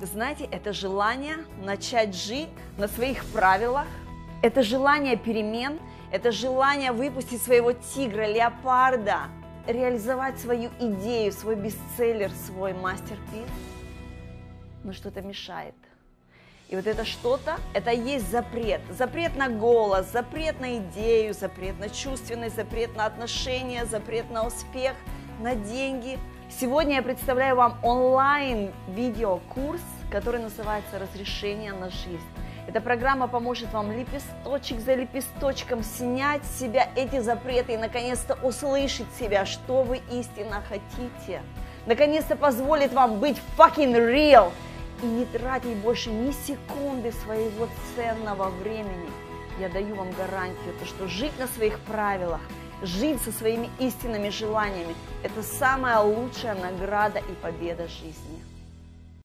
Знаете, это желание начать жить на своих правилах, это желание перемен, это желание выпустить своего тигра, леопарда, реализовать свою идею, свой бестселлер, свой мастерпис. Но что-то мешает. И вот это что-то, это есть запрет. Запрет на голос, запрет на идею, запрет на чувственность, запрет на отношения, запрет на успех, на деньги. Сегодня я представляю вам онлайн видеокурс, который называется «Разрешение на жизнь». Эта программа поможет вам лепесточек за лепесточком снять с себя эти запреты и наконец-то услышать себя, что вы истинно хотите. Наконец-то позволит вам быть fucking real и не тратить больше ни секунды своего ценного времени. Я даю вам гарантию, то, что жить на своих правилах, жить со своими истинными желаниями – это самая лучшая награда и победа жизни.